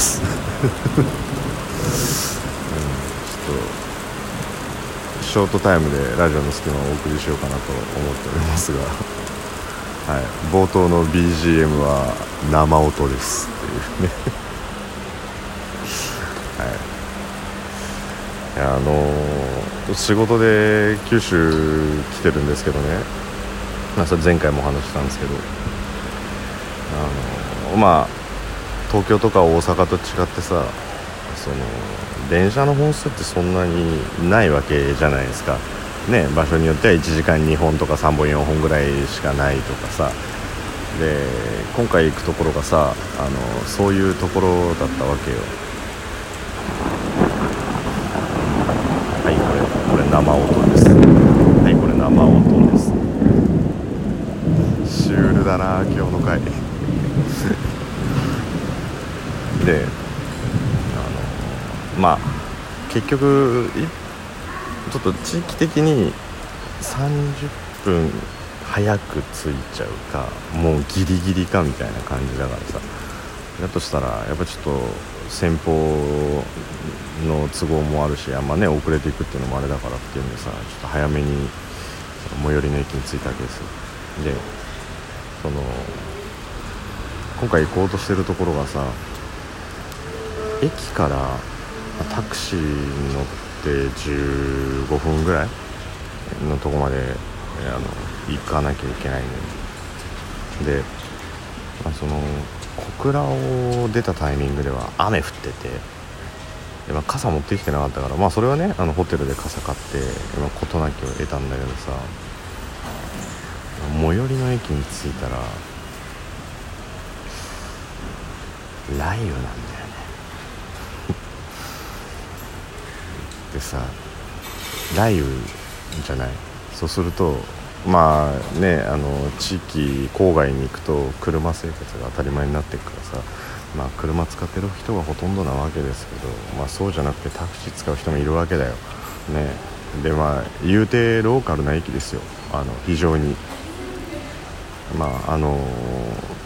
ます。うん、ちょっとショートタイムでラジオの隙間をお送りしようかなと思っておりますが、はい、冒頭の BGM は生音ですっていうね。はい。あのー、仕事で九州来てるんですけどね、まあ、それ前回もお話したんですけど。あの、まあ東京とか大阪と違ってさその電車の本数ってそんなにないわけじゃないですか。ね場所によっては1時間2本とか3本4本ぐらいしかないとかさ。で今回行くところがさあのそういうところだったわけよはいこれこれ生音ですはいこれ生音ですシュールだな今日の回であのまあ結局ちょっと地域的に30分早く着いちゃうかもうギリギリかみたいな感じだからさ。だとしたらやっぱちょっと先方の都合もあるしあんまね遅れていくっていうのもあれだからっていうんでさちょっと早めに最寄りの駅に着いたわけですよ。でその今回行こうとしてるところがさ駅からタクシーに乗って15分ぐらいのとこまであの行かなきゃいけないので、まあ、その小倉を出たタイミングでは雨降っててで、まあ、傘持ってきてなかったからまあそれはねあのホテルで傘買って事なきを得たんだけどさ最寄りの駅に着いたら雷雨なんだよ。ねでさ雷雨じゃない？そうするとまあねあの地域郊外に行くと車生活が当たり前になっていくからさまあ車使ってる人がほとんどなわけですけどまあそうじゃなくてタクシー使う人もいるわけだよ。ね。でまあ言うてローカルな駅ですよ。あの非常に。まああの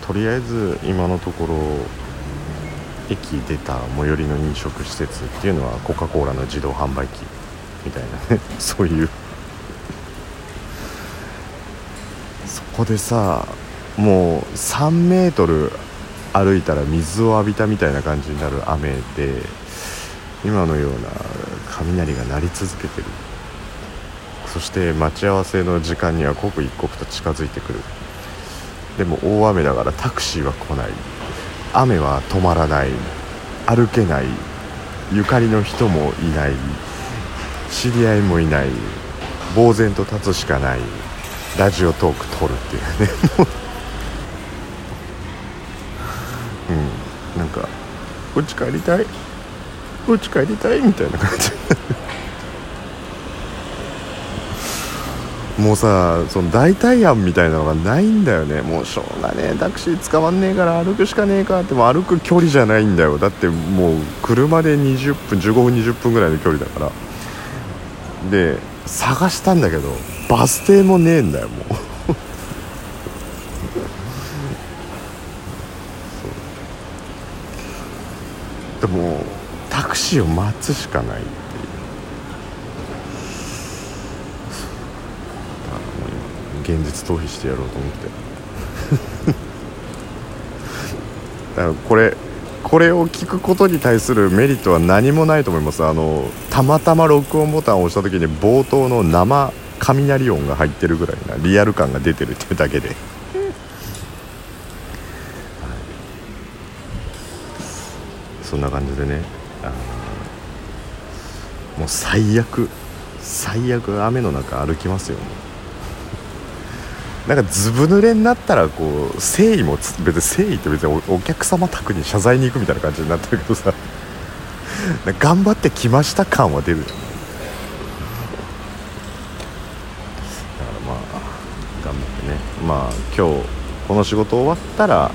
とりあえず今のところ駅出た最寄りの飲食施設っていうのはコカ・コーラの自動販売機みたいなね。そういう。そこでさもう3メートル歩いたら水を浴びたみたいな感じになる雨で今のような雷が鳴り続けてる。そして待ち合わせの時間には刻一刻と近づいてくる。でも大雨だからタクシーは来ない。雨は止まらない。歩けない。ゆかりの人もいない。知り合いもいない。呆然と立つしかない。ラジオトーク撮るっていうね。うん。なんか「うち帰りたい。うち帰りたい」みたいな感じ。もうさその代替案みたいなのがないんだよね。もうしょうがねえ。タクシー捕まんねえから歩くしかねえかって。も歩く距離じゃないんだよ。だってもう車で20分15分20分ぐらいの距離だから。で探したんだけどバス停もねえんだよも う。でもタクシーを待つしかないっていう現実逃避してやろうと思って。だからこれこれを聞くことに対するメリットは何もないと思います。あのたまたま録音ボタンを押した時に冒頭の生雷音が入ってるぐらいなリアル感が出てるっていうだけで、はい、そんな感じでねあもう最悪最悪雨の中歩きますよねなんかずぶ濡れになったらこう誠意も別に誠意って別にお客様宅に謝罪に行くみたいな感じになってるけどさ。頑張ってきました感は出るよね。だからまあ頑張ってね。まあ今日この仕事終わったら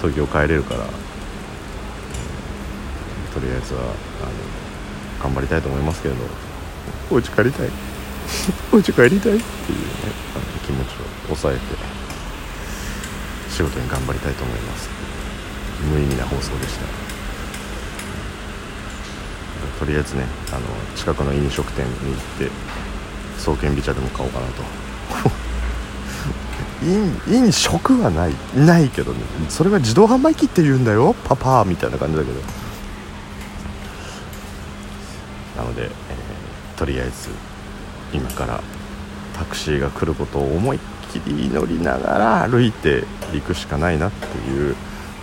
東京帰れるからとりあえずはあの頑張りたいと思いますけれどお家帰りたい。お家帰りたい。っていうねあの気持ちを抑えて仕事に頑張りたいと思います。無意味な放送でした。とりあえずねあの近くの飲食店に行って創建美茶でも買おうかなと。飲飲食はない。ないけどね。それは自動販売機って言うんだよ。パパみたいな感じだけど。なので、えー、とりあえず今からタクシーが来ることを思いっきり祈りながら歩いていくしかないなっていう、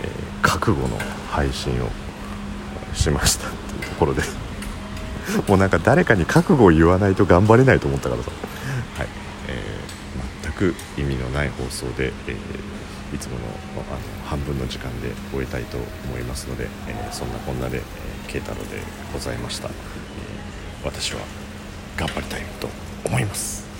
えー、覚悟の配信をしましたっていうところで。もうなんか誰かに覚悟を言わないと頑張れないと思ったからさ、はい。えー、全く意味のない放送で、えー、いつものあの半分の時間で終えたいと思いますので、えー、そんなこんなで、えー、慶太郎でございました、え、私は頑張りたいと思います。